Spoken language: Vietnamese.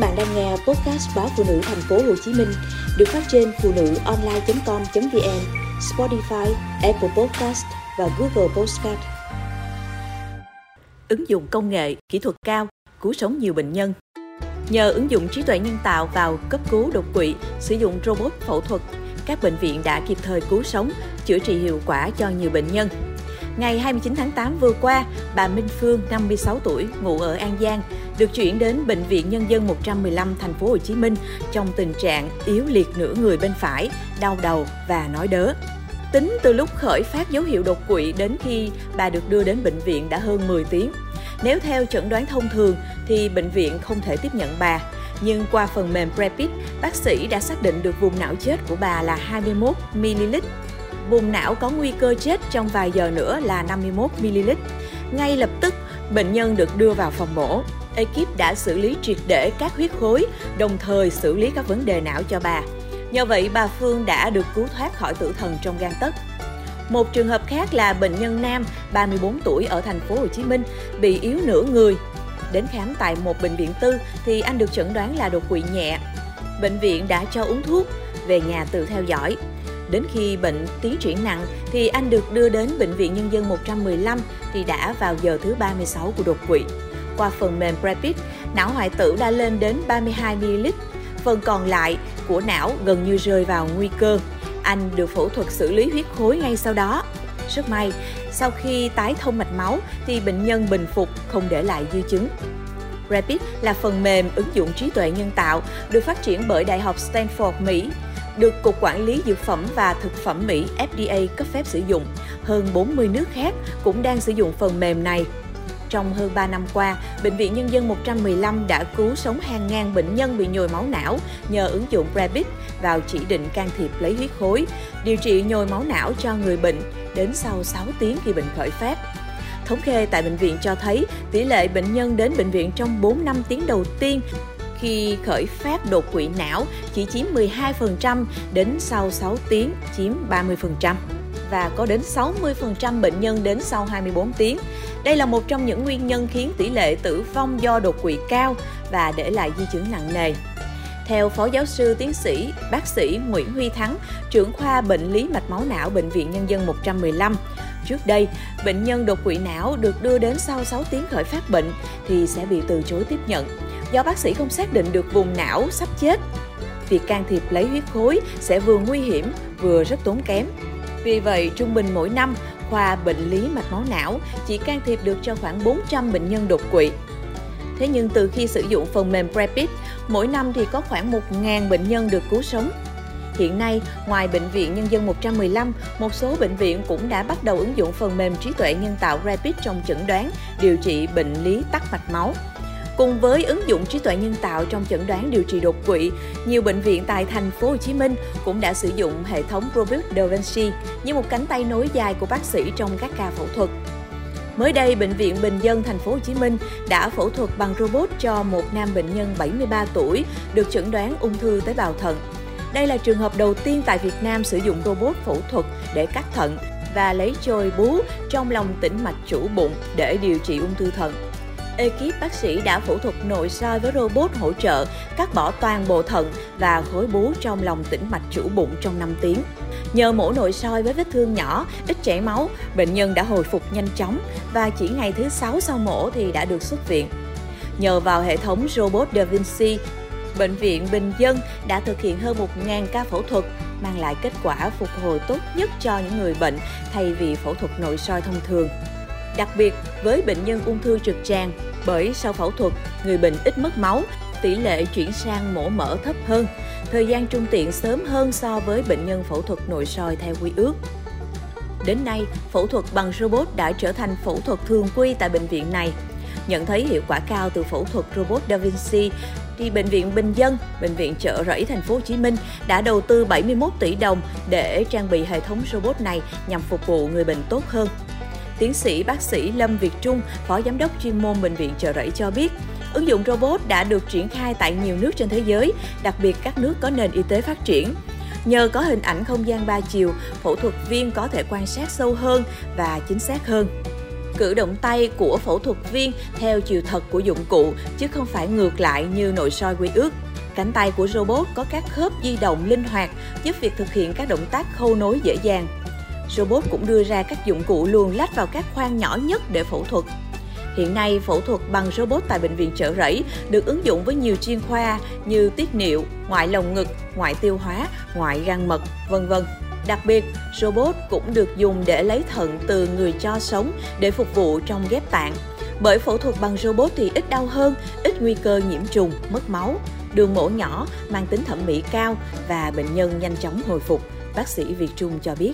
bạn đang nghe podcast báo phụ nữ thành phố Hồ Chí Minh được phát trên phụ nữ online.com.vn, Spotify, Apple Podcast và Google Podcast. Ứng dụng công nghệ, kỹ thuật cao, cứu sống nhiều bệnh nhân. Nhờ ứng dụng trí tuệ nhân tạo vào cấp cứu đột quỵ, sử dụng robot phẫu thuật, các bệnh viện đã kịp thời cứu sống, chữa trị hiệu quả cho nhiều bệnh nhân. Ngày 29 tháng 8 vừa qua, bà Minh Phương, 56 tuổi, ngụ ở An Giang, được chuyển đến bệnh viện Nhân dân 115 thành phố Hồ Chí Minh trong tình trạng yếu liệt nửa người bên phải, đau đầu và nói đớ. Tính từ lúc khởi phát dấu hiệu đột quỵ đến khi bà được đưa đến bệnh viện đã hơn 10 tiếng. Nếu theo chẩn đoán thông thường thì bệnh viện không thể tiếp nhận bà, nhưng qua phần mềm Prepit, bác sĩ đã xác định được vùng não chết của bà là 21 ml. Vùng não có nguy cơ chết trong vài giờ nữa là 51 ml. Ngay lập tức, bệnh nhân được đưa vào phòng mổ ekip đã xử lý triệt để các huyết khối, đồng thời xử lý các vấn đề não cho bà. Nhờ vậy, bà Phương đã được cứu thoát khỏi tử thần trong gan tấc. Một trường hợp khác là bệnh nhân nam 34 tuổi ở thành phố Hồ Chí Minh bị yếu nửa người. Đến khám tại một bệnh viện tư thì anh được chẩn đoán là đột quỵ nhẹ. Bệnh viện đã cho uống thuốc, về nhà tự theo dõi. Đến khi bệnh tiến triển nặng thì anh được đưa đến bệnh viện nhân dân 115 thì đã vào giờ thứ 36 của đột quỵ qua phần mềm Rapid, não hoại tử đã lên đến 32ml. Phần còn lại của não gần như rơi vào nguy cơ. Anh được phẫu thuật xử lý huyết khối ngay sau đó. Rất may, sau khi tái thông mạch máu thì bệnh nhân bình phục không để lại di chứng. Rapid là phần mềm ứng dụng trí tuệ nhân tạo được phát triển bởi Đại học Stanford, Mỹ, được Cục Quản lý Dược phẩm và Thực phẩm Mỹ FDA cấp phép sử dụng. Hơn 40 nước khác cũng đang sử dụng phần mềm này trong hơn 3 năm qua, Bệnh viện Nhân dân 115 đã cứu sống hàng ngàn bệnh nhân bị nhồi máu não nhờ ứng dụng Rabbit vào chỉ định can thiệp lấy huyết khối, điều trị nhồi máu não cho người bệnh đến sau 6 tiếng khi bệnh khởi phát. Thống kê tại bệnh viện cho thấy tỷ lệ bệnh nhân đến bệnh viện trong 4 năm tiếng đầu tiên khi khởi phát đột quỵ não chỉ chiếm 12% đến sau 6 tiếng chiếm 30% và có đến 60% bệnh nhân đến sau 24 tiếng. Đây là một trong những nguyên nhân khiến tỷ lệ tử vong do đột quỵ cao và để lại di chứng nặng nề. Theo Phó Giáo sư Tiến sĩ, bác sĩ Nguyễn Huy Thắng, trưởng khoa bệnh lý mạch máu não Bệnh viện Nhân dân 115, Trước đây, bệnh nhân đột quỵ não được đưa đến sau 6 tiếng khởi phát bệnh thì sẽ bị từ chối tiếp nhận do bác sĩ không xác định được vùng não sắp chết. Việc can thiệp lấy huyết khối sẽ vừa nguy hiểm vừa rất tốn kém. Vì vậy, trung bình mỗi năm, khoa bệnh lý mạch máu não chỉ can thiệp được cho khoảng 400 bệnh nhân đột quỵ. Thế nhưng từ khi sử dụng phần mềm Prepit, mỗi năm thì có khoảng 1.000 bệnh nhân được cứu sống. Hiện nay, ngoài Bệnh viện Nhân dân 115, một số bệnh viện cũng đã bắt đầu ứng dụng phần mềm trí tuệ nhân tạo Rapid trong chẩn đoán, điều trị bệnh lý tắc mạch máu. Cùng với ứng dụng trí tuệ nhân tạo trong chẩn đoán điều trị đột quỵ, nhiều bệnh viện tại thành phố Hồ Chí Minh cũng đã sử dụng hệ thống Robot Da Vinci như một cánh tay nối dài của bác sĩ trong các ca phẫu thuật. Mới đây, bệnh viện Bình dân thành phố Hồ Chí Minh đã phẫu thuật bằng robot cho một nam bệnh nhân 73 tuổi được chẩn đoán ung thư tế bào thận. Đây là trường hợp đầu tiên tại Việt Nam sử dụng robot phẫu thuật để cắt thận và lấy trôi bú trong lòng tĩnh mạch chủ bụng để điều trị ung thư thận ekip bác sĩ đã phẫu thuật nội soi với robot hỗ trợ cắt bỏ toàn bộ thận và khối bú trong lòng tĩnh mạch chủ bụng trong 5 tiếng. Nhờ mổ nội soi với vết thương nhỏ, ít chảy máu, bệnh nhân đã hồi phục nhanh chóng và chỉ ngày thứ 6 sau mổ thì đã được xuất viện. Nhờ vào hệ thống robot Da Vinci, Bệnh viện Bình Dân đã thực hiện hơn 1.000 ca phẫu thuật, mang lại kết quả phục hồi tốt nhất cho những người bệnh thay vì phẫu thuật nội soi thông thường. Đặc biệt với bệnh nhân ung thư trực tràng, bởi sau phẫu thuật, người bệnh ít mất máu, tỷ lệ chuyển sang mổ mở thấp hơn, thời gian trung tiện sớm hơn so với bệnh nhân phẫu thuật nội soi theo quy ước. Đến nay, phẫu thuật bằng robot đã trở thành phẫu thuật thường quy tại bệnh viện này. Nhận thấy hiệu quả cao từ phẫu thuật robot Da Vinci, thì bệnh viện Bình Dân, bệnh viện Chợ Rẫy thành phố Hồ Chí Minh đã đầu tư 71 tỷ đồng để trang bị hệ thống robot này nhằm phục vụ người bệnh tốt hơn. Tiến sĩ bác sĩ Lâm Việt Trung, Phó Giám đốc chuyên môn Bệnh viện Chợ Rẫy cho biết, ứng dụng robot đã được triển khai tại nhiều nước trên thế giới, đặc biệt các nước có nền y tế phát triển. Nhờ có hình ảnh không gian ba chiều, phẫu thuật viên có thể quan sát sâu hơn và chính xác hơn. cử động tay của phẫu thuật viên theo chiều thật của dụng cụ chứ không phải ngược lại như nội soi quy ước. Cánh tay của robot có các khớp di động linh hoạt, giúp việc thực hiện các động tác khâu nối dễ dàng. Robot cũng đưa ra các dụng cụ luồn lách vào các khoang nhỏ nhất để phẫu thuật. Hiện nay, phẫu thuật bằng robot tại bệnh viện trợ rẫy được ứng dụng với nhiều chuyên khoa như tiết niệu, ngoại lồng ngực, ngoại tiêu hóa, ngoại gan mật, vân vân. Đặc biệt, robot cũng được dùng để lấy thận từ người cho sống để phục vụ trong ghép tạng. Bởi phẫu thuật bằng robot thì ít đau hơn, ít nguy cơ nhiễm trùng, mất máu, đường mổ nhỏ, mang tính thẩm mỹ cao và bệnh nhân nhanh chóng hồi phục, bác sĩ Việt Trung cho biết.